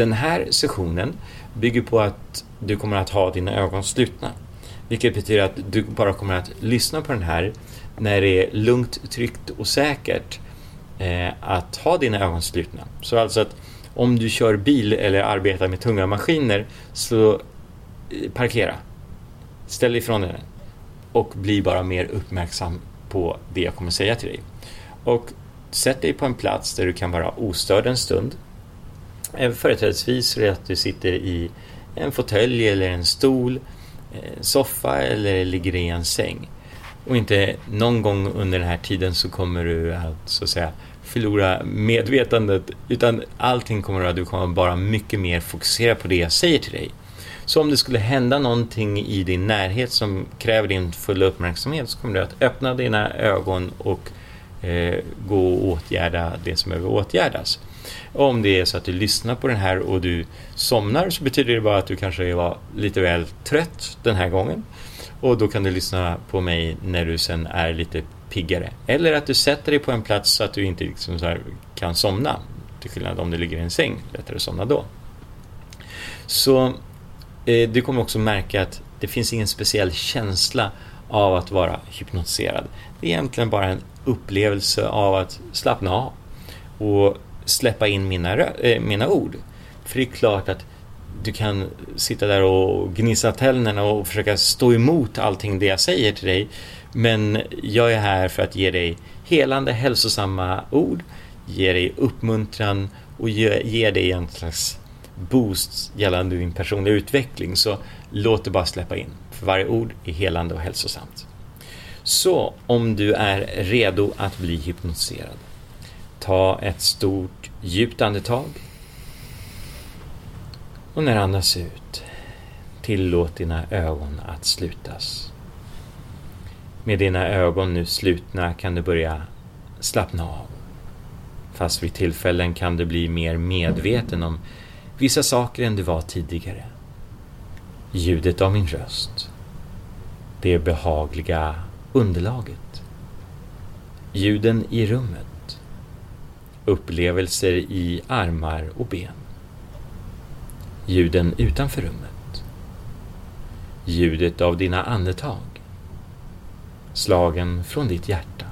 Den här sessionen bygger på att du kommer att ha dina ögon slutna. Vilket betyder att du bara kommer att lyssna på den här när det är lugnt, tryggt och säkert eh, att ha dina ögon slutna. Så alltså att om du kör bil eller arbetar med tunga maskiner så eh, parkera. Ställ ifrån dig den och bli bara mer uppmärksam på det jag kommer säga till dig. Och sätt dig på en plats där du kan vara ostörd en stund. Företrädesvis företrädesvis är det att du sitter i en fåtölj eller en stol, en soffa eller ligger i en säng. Och inte någon gång under den här tiden så kommer du att så att säga förlora medvetandet utan allting kommer att du kommer bara mycket mer fokusera på det jag säger till dig. Så om det skulle hända någonting i din närhet som kräver din fulla uppmärksamhet så kommer du att öppna dina ögon och eh, gå och åtgärda det som behöver åtgärdas. Om det är så att du lyssnar på den här och du somnar så betyder det bara att du kanske var lite väl trött den här gången. Och då kan du lyssna på mig när du sen är lite piggare. Eller att du sätter dig på en plats så att du inte liksom så kan somna. Till skillnad om du ligger i en säng, lättare att somna då. Så eh, du kommer också märka att det finns ingen speciell känsla av att vara hypnotiserad. Det är egentligen bara en upplevelse av att slappna av och släppa in mina, äh, mina ord. För det är klart att du kan sitta där och gnissa tänderna och försöka stå emot allting det jag säger till dig. Men jag är här för att ge dig helande, hälsosamma ord, ge dig uppmuntran och ge, ge dig en slags boost gällande din personliga utveckling. Så låt det bara släppa in. För varje ord är helande och hälsosamt. Så om du är redo att bli hypnotiserad, ta ett stort djupt andetag och när andas ut, tillåt dina ögon att slutas. Med dina ögon nu slutna kan du börja slappna av. Fast vid tillfällen kan du bli mer medveten om vissa saker än du var tidigare. Ljudet av min röst. Det behagliga underlaget. Ljuden i rummet. Upplevelser i armar och ben ljuden utanför rummet, ljudet av dina andetag, slagen från ditt hjärta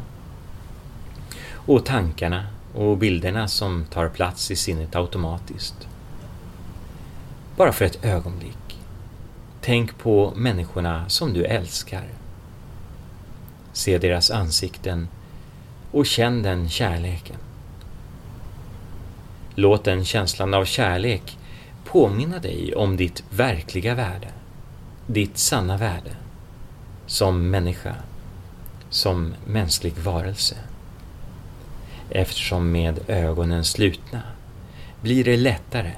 och tankarna och bilderna som tar plats i sinnet automatiskt. Bara för ett ögonblick. Tänk på människorna som du älskar. Se deras ansikten och känn den kärleken. Låt den känslan av kärlek påminna dig om ditt verkliga värde, ditt sanna värde, som människa, som mänsklig varelse. Eftersom med ögonen slutna blir det lättare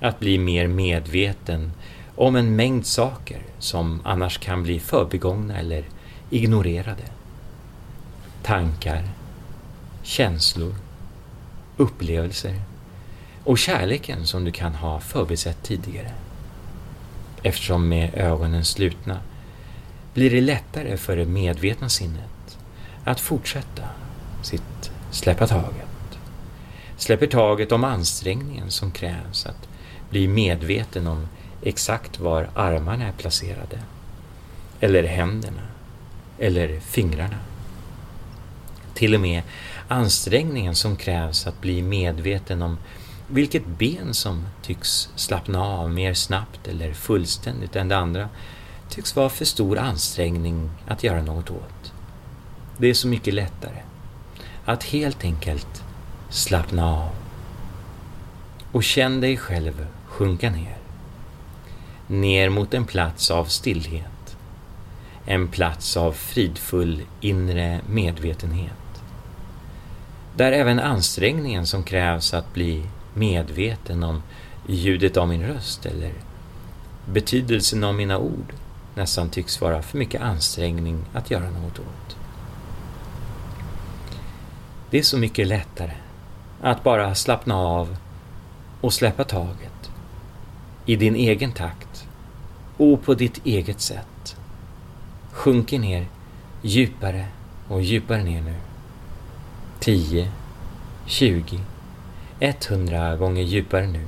att bli mer medveten om en mängd saker som annars kan bli förbigångna eller ignorerade. Tankar, känslor, upplevelser och kärleken som du kan ha förbisett tidigare. Eftersom med ögonen slutna blir det lättare för det medvetna sinnet att fortsätta sitt släppa taget. Släpper taget om ansträngningen som krävs att bli medveten om exakt var armarna är placerade. Eller händerna. Eller fingrarna. Till och med ansträngningen som krävs att bli medveten om vilket ben som tycks slappna av mer snabbt eller fullständigt än det andra tycks vara för stor ansträngning att göra något åt. Det är så mycket lättare att helt enkelt slappna av och känn dig själv sjunka ner. Ner mot en plats av stillhet. En plats av fridfull inre medvetenhet. Där även ansträngningen som krävs att bli medveten om ljudet av min röst eller betydelsen av mina ord nästan tycks vara för mycket ansträngning att göra något åt. Det är så mycket lättare att bara slappna av och släppa taget i din egen takt och på ditt eget sätt. Sjunker ner djupare och djupare ner nu. 10, 20, 100 gånger djupare nu.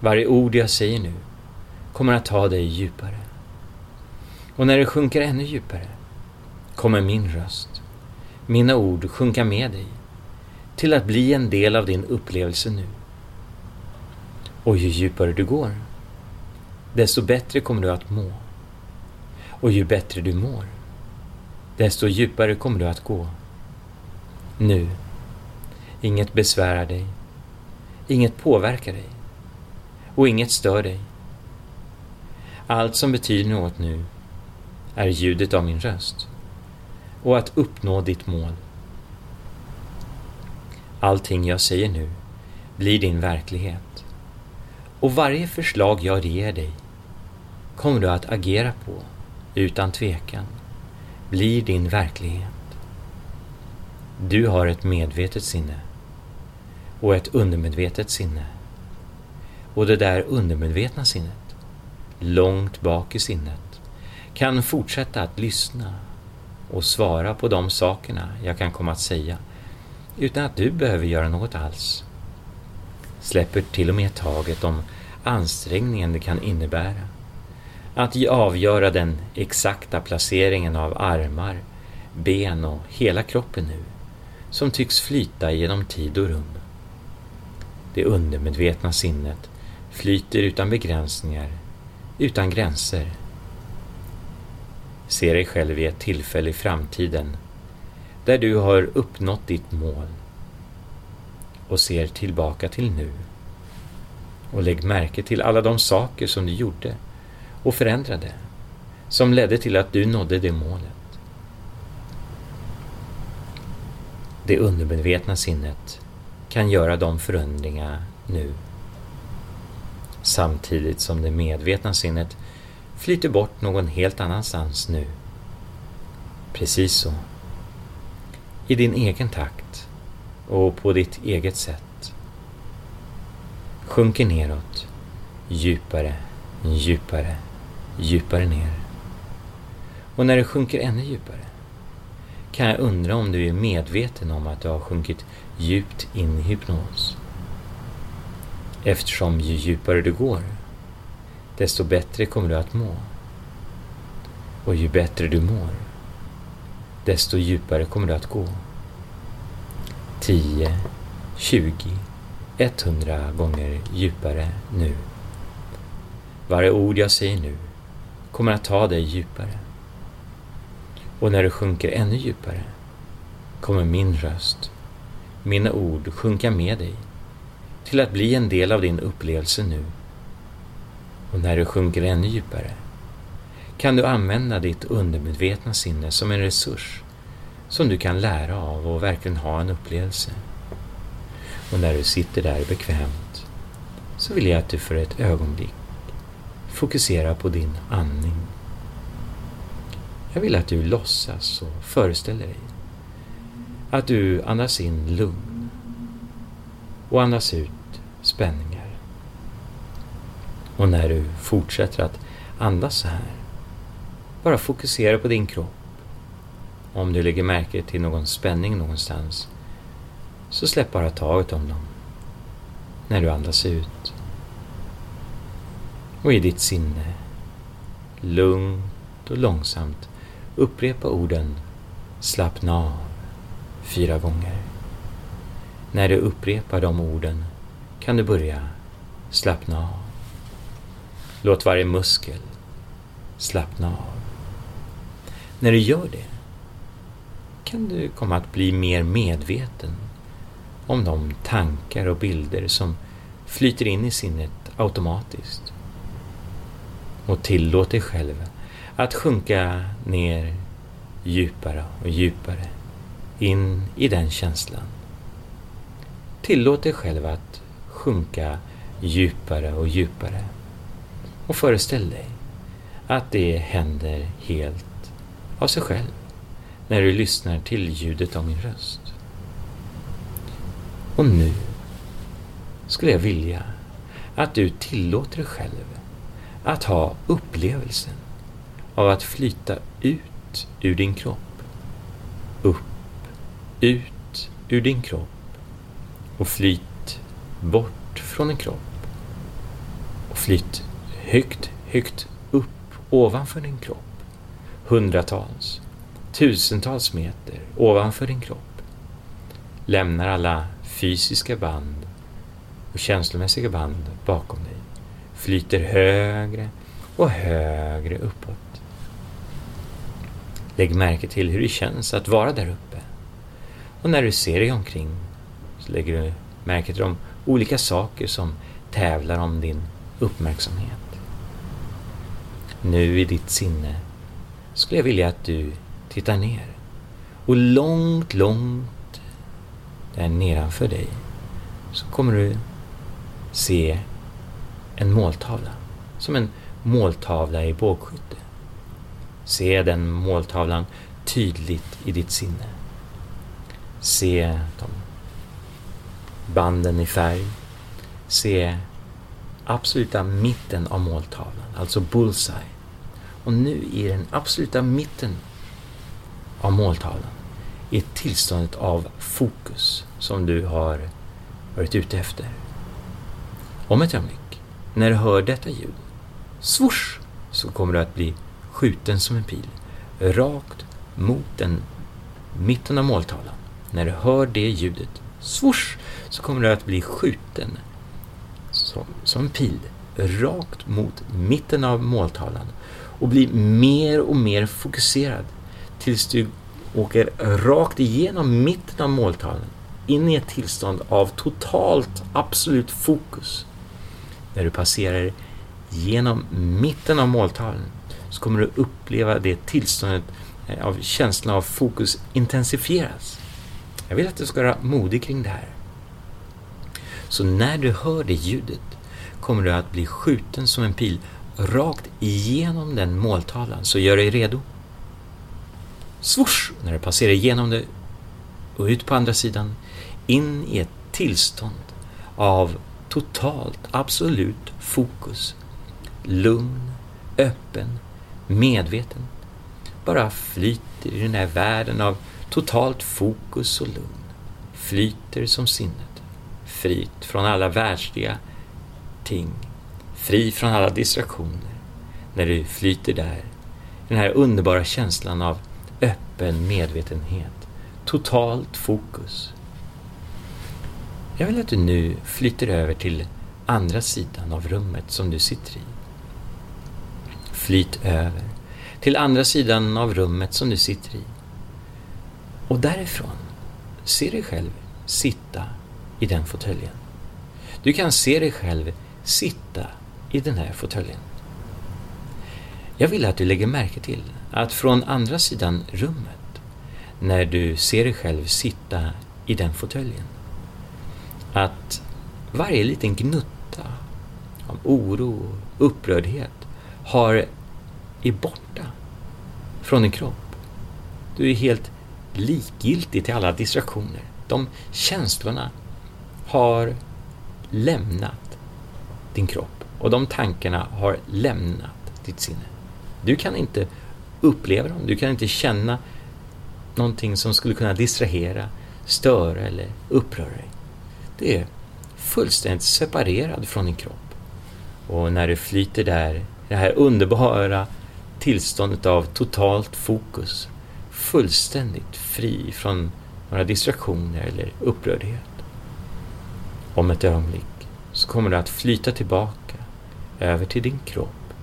Varje ord jag säger nu kommer att ta dig djupare. Och när det sjunker ännu djupare kommer min röst, mina ord sjunka med dig till att bli en del av din upplevelse nu. Och ju djupare du går, desto bättre kommer du att må. Och ju bättre du mår, desto djupare kommer du att gå. Nu. Inget besvärar dig. Inget påverkar dig. Och inget stör dig. Allt som betyder något nu är ljudet av min röst och att uppnå ditt mål. Allting jag säger nu blir din verklighet och varje förslag jag ger dig kommer du att agera på utan tvekan blir din verklighet. Du har ett medvetet sinne och ett undermedvetet sinne. Och det där undermedvetna sinnet, långt bak i sinnet, kan fortsätta att lyssna och svara på de sakerna jag kan komma att säga utan att du behöver göra något alls. Släpper till och med taget om ansträngningen det kan innebära. Att avgöra den exakta placeringen av armar, ben och hela kroppen nu, som tycks flyta genom tid och rum. Det undermedvetna sinnet flyter utan begränsningar, utan gränser. Se dig själv i ett tillfälle i framtiden där du har uppnått ditt mål och ser tillbaka till nu. Och lägg märke till alla de saker som du gjorde och förändrade som ledde till att du nådde det målet. Det undermedvetna sinnet kan göra de förändringar nu samtidigt som det medvetna sinnet flyter bort någon helt annanstans nu. Precis så. I din egen takt och på ditt eget sätt. Sjunker neråt, djupare, djupare, djupare ner. Och när det sjunker ännu djupare kan jag undra om du är medveten om att du har sjunkit djupt in i hypnos. Eftersom ju djupare du går, desto bättre kommer du att må. Och ju bättre du mår, desto djupare kommer du att gå. 10, 20, 100 gånger djupare nu. Varje ord jag säger nu kommer att ta dig djupare. Och när du sjunker ännu djupare kommer min röst, mina ord sjunka med dig till att bli en del av din upplevelse nu. Och när du sjunker ännu djupare kan du använda ditt undermedvetna sinne som en resurs som du kan lära av och verkligen ha en upplevelse. Och när du sitter där bekvämt så vill jag att du för ett ögonblick fokuserar på din andning. Jag vill att du låtsas och föreställer dig att du andas in lugn och andas ut spänningar. Och när du fortsätter att andas så här, bara fokusera på din kropp. Om du lägger märke till någon spänning någonstans, så släpp bara taget om dem när du andas ut. Och i ditt sinne, lugnt och långsamt, upprepa orden slappna av fyra gånger. När du upprepar de orden kan du börja slappna av. Låt varje muskel slappna av. När du gör det kan du komma att bli mer medveten om de tankar och bilder som flyter in i sinnet automatiskt. Och tillåt dig själv att sjunka ner djupare och djupare in i den känslan. Tillåt dig själv att sjunka djupare och djupare. Och föreställ dig att det händer helt av sig själv när du lyssnar till ljudet av min röst. Och nu skulle jag vilja att du tillåter dig själv att ha upplevelsen av att flyta ut ur din kropp. Upp, ut ur din kropp och flyt bort från din kropp. Flyt högt, högt upp ovanför din kropp. Hundratals, tusentals meter ovanför din kropp. Lämnar alla fysiska band och känslomässiga band bakom dig. Flyter högre och högre uppåt. Lägg märke till hur det känns att vara där uppe. Och när du ser dig omkring så lägger du märke till de olika saker som tävlar om din uppmärksamhet. Nu i ditt sinne skulle jag vilja att du tittar ner och långt, långt där nedanför dig så kommer du se en måltavla. Som en måltavla i bågskytte. Se den måltavlan tydligt i ditt sinne. Se de banden i färg. Se absoluta mitten av måltavlan, alltså bullseye. Och nu i den absoluta mitten av måltavlan är tillståndet av fokus som du har varit ute efter. Om ett ögonblick, när du hör detta ljud, svors, så kommer du att bli skjuten som en pil, rakt mot den mitten av måltavlan. När du hör det ljudet, svors, så kommer du att bli skjuten som, som en pil, rakt mot mitten av måltavlan och bli mer och mer fokuserad tills du åker rakt igenom mitten av måltavlan in i ett tillstånd av totalt absolut fokus. När du passerar genom mitten av måltavlan så kommer du uppleva det tillståndet eh, av känslan av fokus intensifieras. Jag vill att du ska vara modig kring det här. Så när du hör det ljudet kommer du att bli skjuten som en pil rakt igenom den måltavlan. Så gör dig redo. Svors! När du passerar igenom det och ut på andra sidan in i ett tillstånd av totalt, absolut fokus. Lugn, öppen, medveten. Bara flyter i den här världen av totalt fokus och lugn. Flyter som sinnet. Fritt från alla världsliga ting. Fri från alla distraktioner. När du flyter där. Den här underbara känslan av öppen medvetenhet. Totalt fokus. Jag vill att du nu flyter över till andra sidan av rummet som du sitter i. Flyt över till andra sidan av rummet som du sitter i. Och därifrån, se dig själv sitta i den fåtöljen. Du kan se dig själv sitta i den här fåtöljen. Jag vill att du lägger märke till att från andra sidan rummet, när du ser dig själv sitta i den fåtöljen, att varje liten gnutta av oro och upprördhet har, är borta från din kropp. Du är helt likgiltig till alla distraktioner. De känslorna har lämnat din kropp och de tankarna har lämnat ditt sinne. Du kan inte uppleva dem, du kan inte känna någonting som skulle kunna distrahera, störa eller uppröra dig. Det är fullständigt separerad från din kropp. Och när du flyter där, det här underbara tillståndet av totalt fokus, fullständigt fri från några distraktioner eller upprördhet. Om ett ögonblick så kommer du att flyta tillbaka över till din kropp,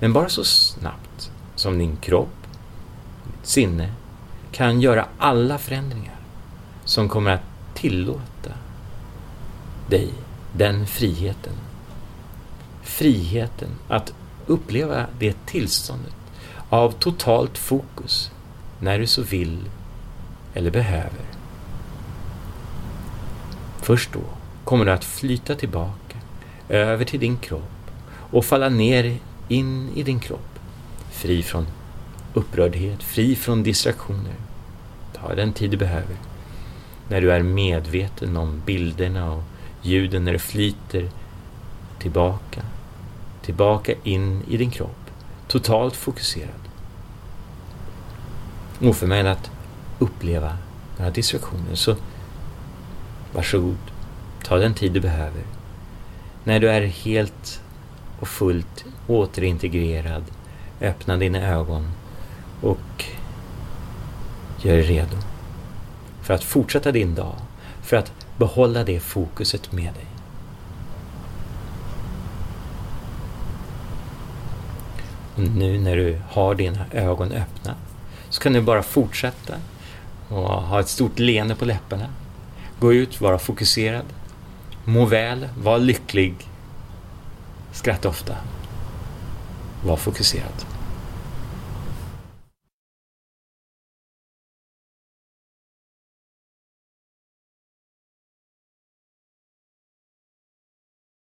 men bara så snabbt som din kropp, ditt sinne, kan göra alla förändringar som kommer att tillåta dig den friheten. Friheten att uppleva det tillståndet av totalt fokus när du så vill eller behöver. Först då kommer du att flyta tillbaka över till din kropp och falla ner in i din kropp. Fri från upprördhet, fri från distraktioner. Ta den tid du behöver. När du är medveten om bilderna och ljuden när du flyter tillbaka, tillbaka in i din kropp, totalt fokuserad. Oförmögen att uppleva några distraktioner, så varsågod, ta den tid du behöver. När du är helt och fullt återintegrerad. Öppna dina ögon och gör dig redo för att fortsätta din dag, för att behålla det fokuset med dig. Nu när du har dina ögon öppna så kan du bara fortsätta och ha ett stort leende på läpparna. Gå ut, vara fokuserad, må väl, var lycklig, skratta ofta, var fokuserad.